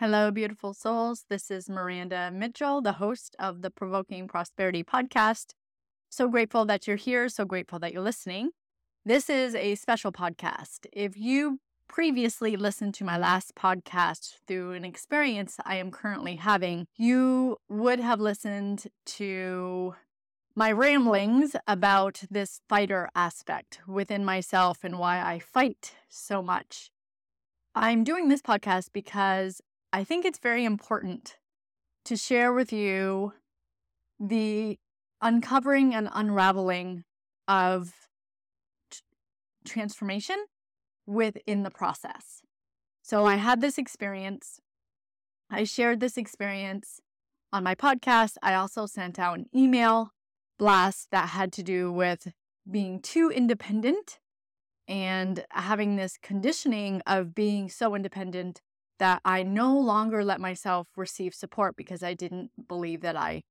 Hello, beautiful souls. This is Miranda Mitchell, the host of the Provoking Prosperity podcast. So grateful that you're here. So grateful that you're listening. This is a special podcast. If you previously listened to my last podcast through an experience I am currently having, you would have listened to my ramblings about this fighter aspect within myself and why I fight so much. I'm doing this podcast because I think it's very important to share with you the uncovering and unraveling of t- transformation within the process. So I had this experience. I shared this experience on my podcast. I also sent out an email blast that had to do with being too independent and having this conditioning of being so independent that I no longer let myself receive support because I didn't believe that I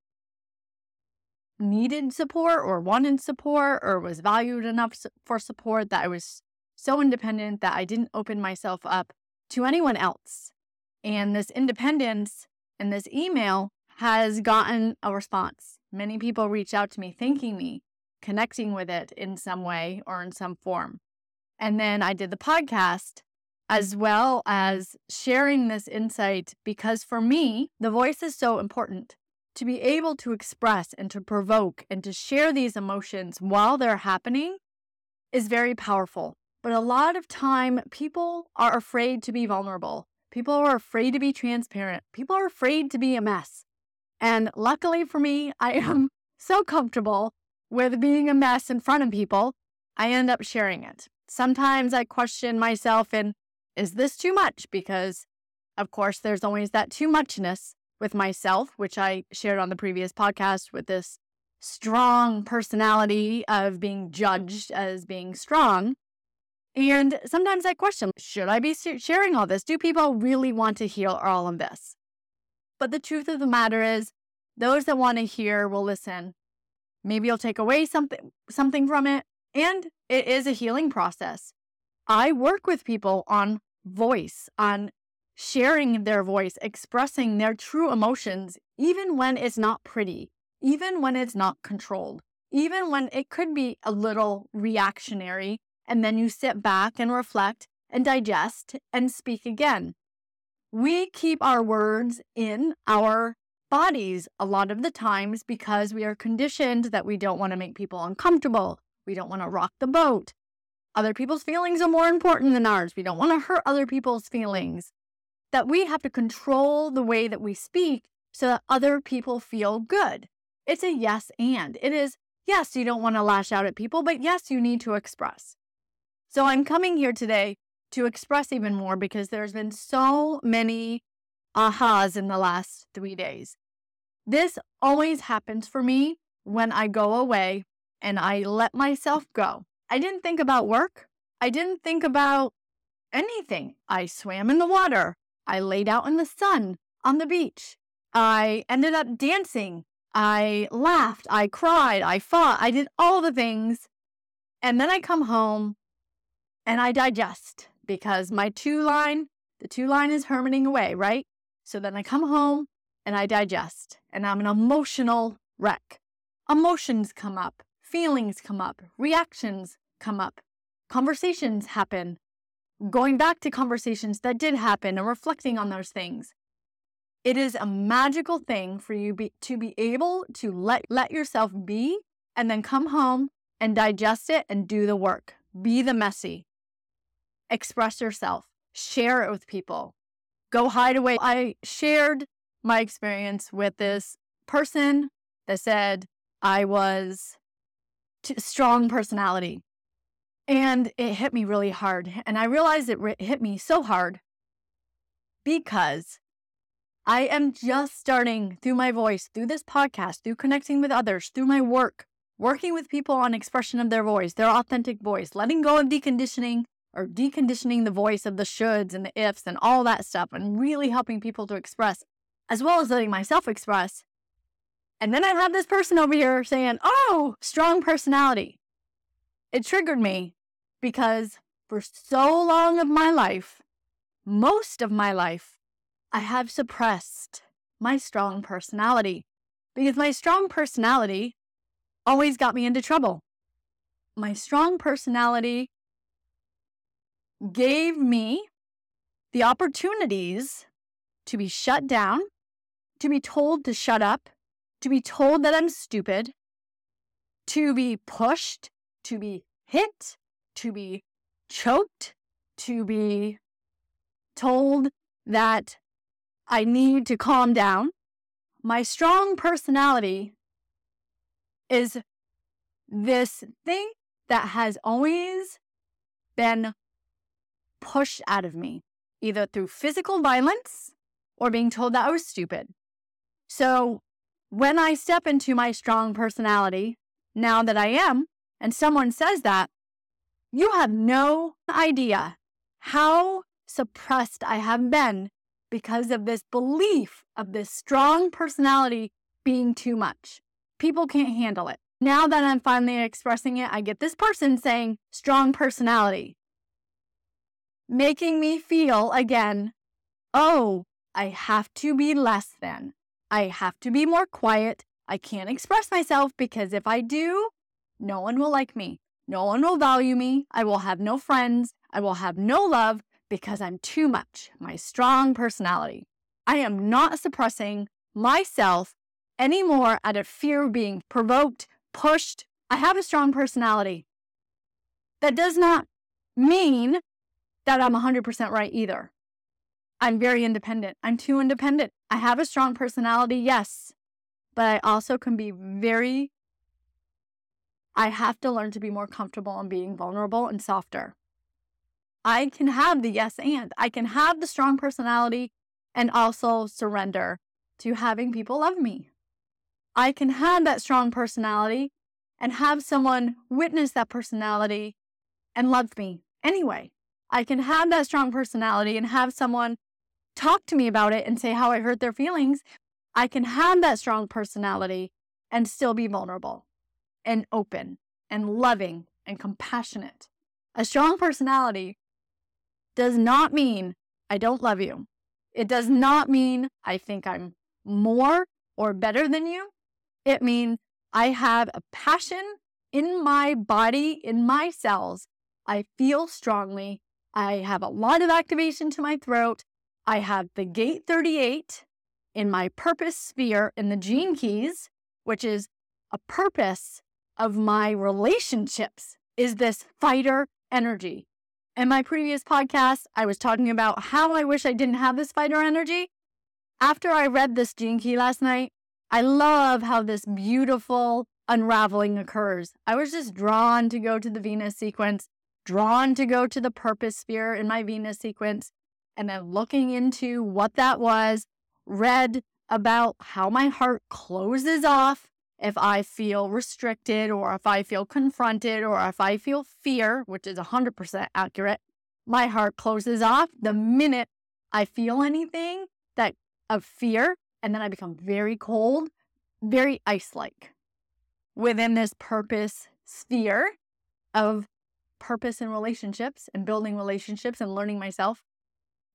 needed support or wanted support or was valued enough for support, that I was so independent that I didn't open myself up to anyone else. And this independence and this email has gotten a response. Many people reach out to me thanking me, connecting with it in some way or in some form. And then I did the podcast as well as sharing this insight because for me, the voice is so important. To be able to express and to provoke and to share these emotions while they're happening is very powerful. But a lot of time, people are afraid to be vulnerable. People are afraid to be transparent. People are afraid to be a mess. And luckily for me, I mm-hmm. am so comfortable with being a mess in front of people, I end up sharing it. Sometimes I question myself and is this too much? Because, of course, there's always that too muchness with myself, which I shared on the previous podcast with this strong personality of being judged as being strong. And sometimes I question should I be sharing all this? Do people really want to hear all of this? But the truth of the matter is, those that want to hear will listen. Maybe you'll take away something something from it, and it is a healing process. I work with people on voice, on sharing their voice, expressing their true emotions, even when it's not pretty, even when it's not controlled, even when it could be a little reactionary. And then you sit back and reflect and digest and speak again. We keep our words in our bodies a lot of the times because we are conditioned that we don't want to make people uncomfortable. We don't want to rock the boat. Other people's feelings are more important than ours. We don't want to hurt other people's feelings. That we have to control the way that we speak so that other people feel good. It's a yes and. It is, yes, you don't want to lash out at people, but yes, you need to express. So I'm coming here today to express even more because there's been so many ahas in the last three days. This always happens for me when I go away and I let myself go. I didn't think about work. I didn't think about anything. I swam in the water. I laid out in the sun on the beach. I ended up dancing. I laughed. I cried. I fought. I did all the things. And then I come home and I digest because my two line, the two line is hermiting away, right? So then I come home and I digest and I'm an emotional wreck. Emotions come up feelings come up, reactions come up, conversations happen. going back to conversations that did happen and reflecting on those things. It is a magical thing for you be, to be able to let, let yourself be and then come home and digest it and do the work. Be the messy. Express yourself. Share it with people. Go hide away. I shared my experience with this person that said I was strong personality. And it hit me really hard. And I realized it hit me so hard because I am just starting through my voice, through this podcast, through connecting with others, through my work, working with people on expression of their voice, their authentic voice, letting go of deconditioning or deconditioning the voice of the shoulds and the ifs and all that stuff, and really helping people to express, as well as letting myself express. And then I have this person over here saying, Oh, strong personality. It triggered me because for so long of my life, most of my life, I have suppressed my strong personality because my strong personality always got me into trouble. My strong personality gave me the opportunities to be shut down, to be told to shut up, to be told that I'm stupid, to be pushed, to be hit, to be choked, to be told that I need to calm down. My strong personality is this thing that has always been pushed out of me, either through physical violence or being told that I was stupid. So when I step into my strong personality, now that I am, and someone says that, you have no idea how suppressed I have been because of this belief of this strong personality being too much. People can't handle it. Now that I'm finally expressing it, I get this person saying strong personality, making me feel again, oh, I have to be less than. I have to be more quiet. I can't express myself because if I do, no one will like me. No one will value me. I will have no friends. I will have no love because I'm too much. My strong personality. I am not suppressing myself anymore out of fear of being provoked, pushed. I have a strong personality. That does not mean that I'm 100% right either. I'm very independent. I'm too independent. I have a strong personality, yes, but I also can be very I have to learn to be more comfortable in being vulnerable and softer. I can have the yes and. I can have the strong personality and also surrender to having people love me. I can have that strong personality and have someone witness that personality and love me anyway. I can have that strong personality and have someone talk to me about it and say how I hurt their feelings. I can have that strong personality and still be vulnerable and open and loving and compassionate. A strong personality does not mean I don't love you. It does not mean I think I'm more or better than you. It means I have a passion in my body, in my cells. I feel strongly. I have a lot of activation to my throat. I have the gate 38 in my purpose sphere in the gene keys, which is a purpose of my relationships is this fighter energy. In my previous podcast, I was talking about how I wish I didn't have this fighter energy. After I read this gene key last night, I love how this beautiful unraveling occurs. I was just drawn to go to the Venus sequence, drawn to go to the purpose sphere in my Venus sequence, and then looking into what that was, read about how my heart closes off if I feel restricted or if I feel confronted or if I feel fear, which is 100% accurate, my heart closes off the minute I feel anything that of fear and then I become very cold, very ice-like. Within this purpose sphere of purpose in relationships and building relationships and learning myself.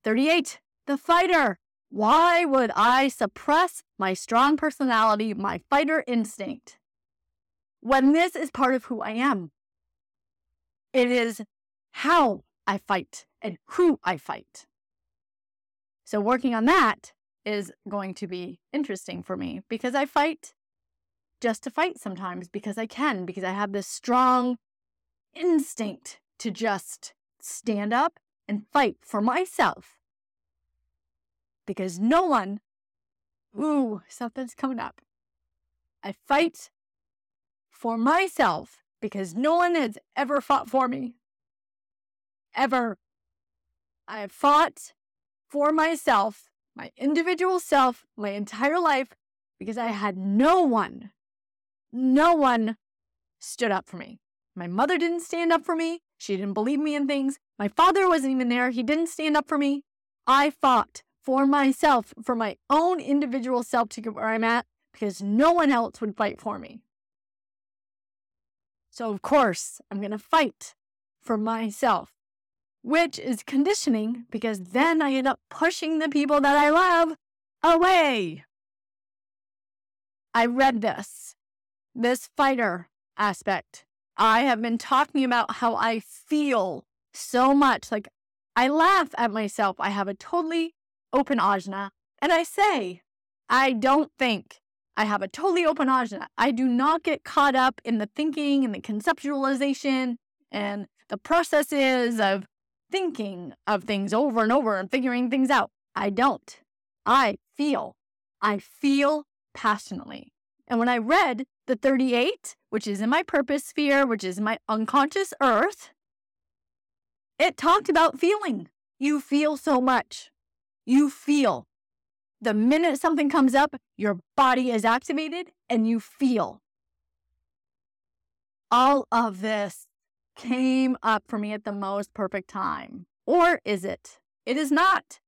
38, the fighter. Why would I suppress my strong personality, my fighter instinct, when this is part of who I am? It is how I fight and who I fight. So, working on that is going to be interesting for me because I fight just to fight sometimes because I can, because I have this strong instinct to just stand up and fight for myself. Because no one, ooh, something's coming up. I fight for myself because no one has ever fought for me. Ever. I have fought for myself, my individual self, my entire life because I had no one, no one stood up for me. My mother didn't stand up for me. She didn't believe me in things. My father wasn't even there. He didn't stand up for me. I fought for myself, for my own individual self to get where I'm at because no one else would fight for me. So, of course, I'm going to fight for myself, which is conditioning because then I end up pushing the people that I love away. I read this, this fighter aspect. I have been talking about how I feel so much. Like, I laugh at myself. I have a totally open ajna, and I say, I don't think I have a totally open ajna. I do not get caught up in the thinking and the conceptualization and the processes of thinking of things over and over and figuring things out. I don't. I feel. I feel passionately. And when I read the 38, which is in my purpose sphere, which is my unconscious earth, it talked about feeling. You feel so much. You feel. The minute something comes up, your body is activated and you feel. All of this came up for me at the most perfect time. Or is it? It is not.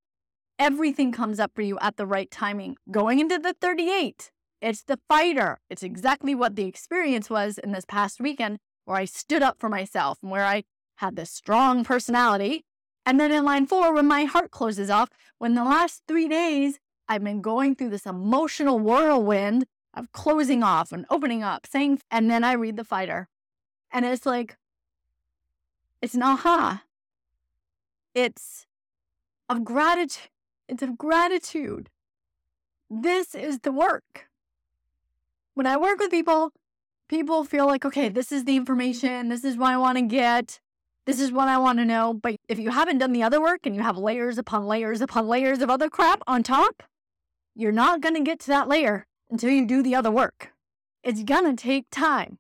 Everything comes up for you at the right timing. Going into the 38, it's the fighter. It's exactly what the experience was in this past weekend where I stood up for myself and where I had this strong personality. And then in line four, when my heart closes off, when the last three days I've been going through this emotional whirlwind of closing off and opening up, saying, and then I read the fighter. And it's like, it's an aha. It's of gratitude. It's of gratitude. This is the work. When I work with people, people feel like, okay, this is the information. This is what I want to get. This is what I want to know. But if you haven't done the other work and you have layers upon layers upon layers of other crap on top, you're not going to get to that layer until you do the other work. It's going to take time.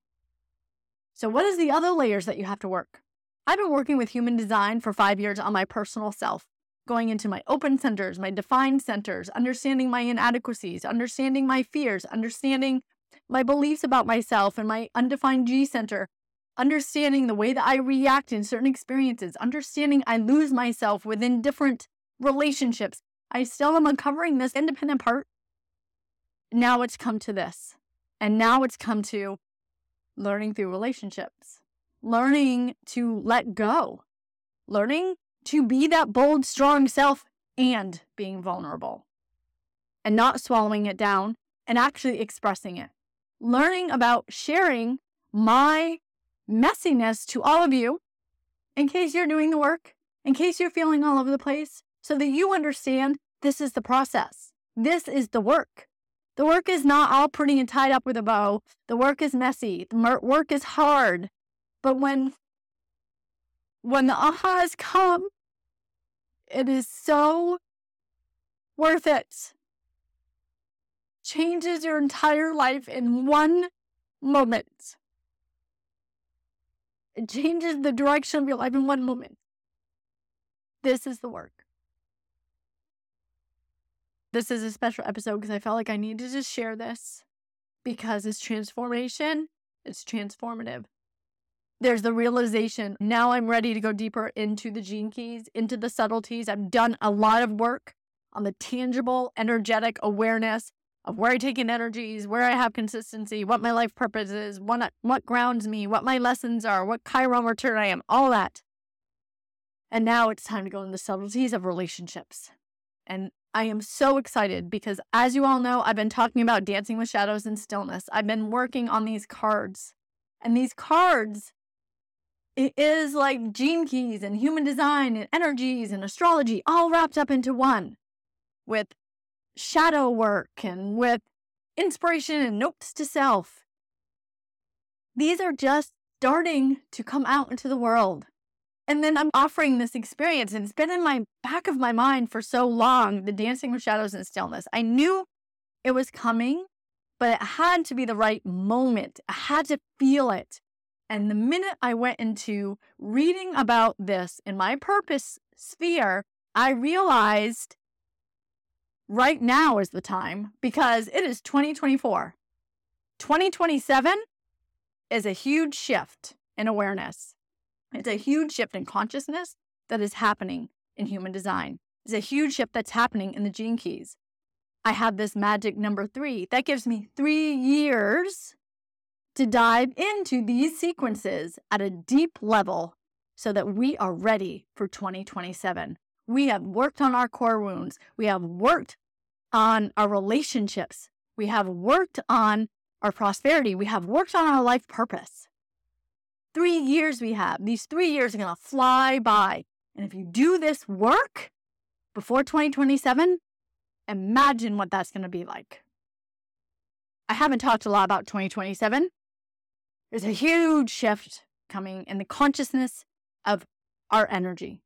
So, what is the other layers that you have to work? I've been working with human design for five years on my personal self, going into my open centers, my defined centers, understanding my inadequacies, understanding my fears, understanding my beliefs about myself and my undefined G center, understanding the way that I react in certain experiences, understanding I lose myself within different relationships, I still am uncovering this independent part. Now it's come to this. And now it's come to learning through relationships, learning to let go, learning to be that bold, strong self and being vulnerable and not swallowing it down and actually expressing it. Learning about sharing my messiness to all of you in case you're doing the work, in case you're feeling all over the place, so that you understand this is the process. This is the work. The work is not all pretty and tied up with a bow. The work is messy. The work is hard. But when when the ahas come, it is so worth it. Changes your entire life in one moment. It changes the direction of your life in one moment. This is the work this is a special episode because I felt like I needed to share this because it's transformation, it's transformative. There's the realization now I'm ready to go deeper into the gene keys, into the subtleties. I've done a lot of work on the tangible, energetic awareness of where I take in energies, where I have consistency, what my life purpose is, what, what grounds me, what my lessons are, what chiron return I am, all that. And now it's time to go into the subtleties of relationships. And I am so excited because, as you all know, I've been talking about dancing with shadows and stillness. I've been working on these cards, and these cards it is like gene keys and human design and energies and astrology all wrapped up into one with shadow work and with inspiration and notes to self. These are just starting to come out into the world. And then I'm offering this experience, and it's been in my back of my mind for so long the dancing with shadows and stillness. I knew it was coming, but it had to be the right moment. I had to feel it. And the minute I went into reading about this in my purpose sphere, I realized right now is the time because it is 2024. 2027 is a huge shift in awareness. It's a huge shift in consciousness that is happening in human design. It's a huge shift that's happening in the gene keys. I have this magic number three. That gives me three years to dive into these sequences at a deep level so that we are ready for 2027. We have worked on our core wounds. We have worked on our relationships. We have worked on our prosperity. We have worked on our life purpose. Three years we have. These three years are going to fly by. And if you do this work before 2027, imagine what that's going to be like. I haven't talked a lot about 2027. There's a huge shift coming in the consciousness of our energy.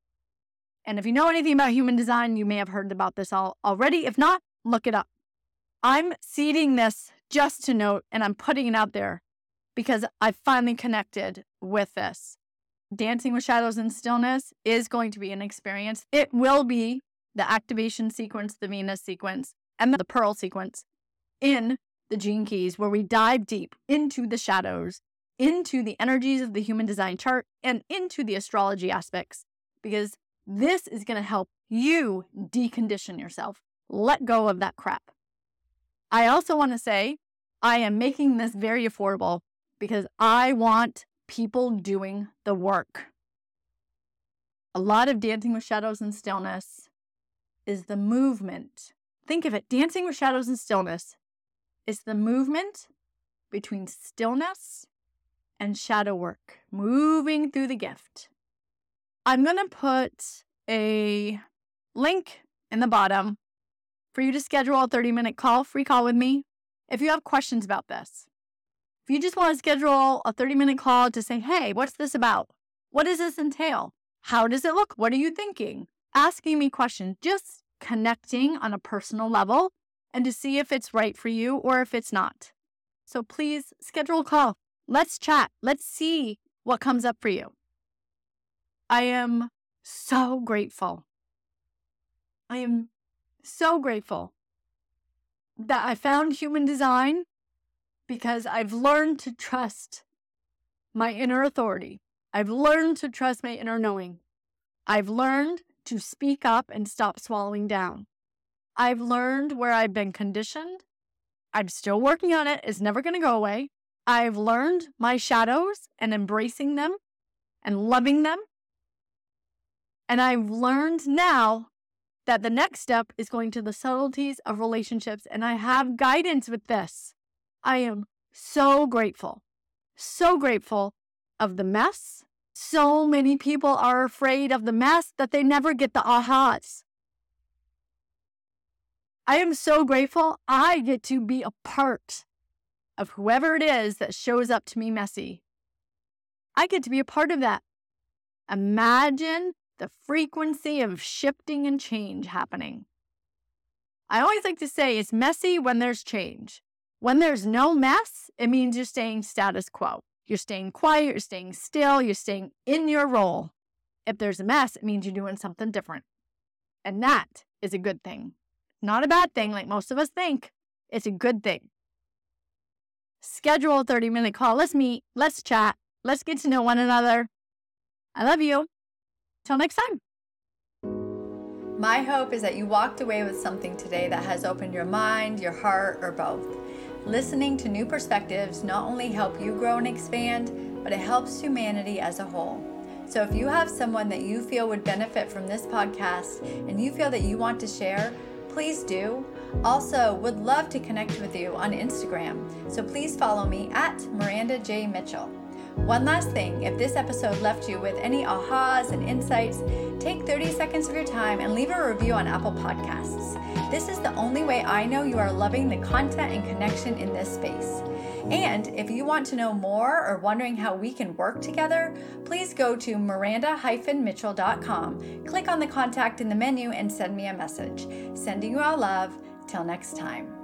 And if you know anything about human design, you may have heard about this all already. If not, look it up. I'm seeding this just to note and I'm putting it out there because I finally connected with this. Dancing with Shadows and Stillness is going to be an experience. It will be the activation sequence, the Venus sequence, and the Pearl sequence in the Gene Keys, where we dive deep into the shadows, into the energies of the human design chart, and into the astrology aspects, because this is going to help you decondition yourself. Let go of that crap. I also want to say I am making this very affordable because I want people doing the work. A lot of Dancing with Shadows and Stillness is the movement. Think of it Dancing with Shadows and Stillness is the movement between stillness and shadow work, moving through the gift. I'm going to put a link in the bottom for you to schedule a 30 minute call, free call with me if you have questions about this. If you just want to schedule a 30 minute call to say, hey, what's this about? What does this entail? How does it look? What are you thinking? Asking me questions, just connecting on a personal level and to see if it's right for you or if it's not. So please schedule a call. Let's chat. Let's see what comes up for you. I am so grateful. I am so grateful that I found human design because I've learned to trust my inner authority. I've learned to trust my inner knowing. I've learned to speak up and stop swallowing down. I've learned where I've been conditioned. I'm still working on it. It's never going to go away. I've learned my shadows and embracing them and loving them. And I've learned now that the next step is going to the subtleties of relationships. And I have guidance with this. I am so grateful, so grateful of the mess. So many people are afraid of the mess that they never get the ahas. I am so grateful I get to be a part of whoever it is that shows up to me messy. I get to be a part of that. Imagine the frequency of shifting and change happening. I always like to say it's messy when there's change. When there's no mess, it means you're staying status quo. You're staying quiet, you're staying still, you're staying in your role. If there's a mess, it means you're doing something different. And that is a good thing. Not a bad thing like most of us think. It's a good thing. Schedule a 30 minute call. Let's meet. Let's chat. Let's get to know one another. I love you. Till next time. My hope is that you walked away with something today that has opened your mind, your heart, or both. Listening to new perspectives not only help you grow and expand, but it helps humanity as a whole. So if you have someone that you feel would benefit from this podcast and you feel that you want to share, please do. Also, would love to connect with you on Instagram. So please follow me at Miranda J. Mitchell. One last thing if this episode left you with any ahas and insights, take 30 seconds of your time and leave a review on Apple Podcasts. This is the only way I know you are loving the content and connection in this space. And if you want to know more or wondering how we can work together, please go to miranda-mitchell.com, click on the contact in the menu, and send me a message. Sending you all love. Till next time.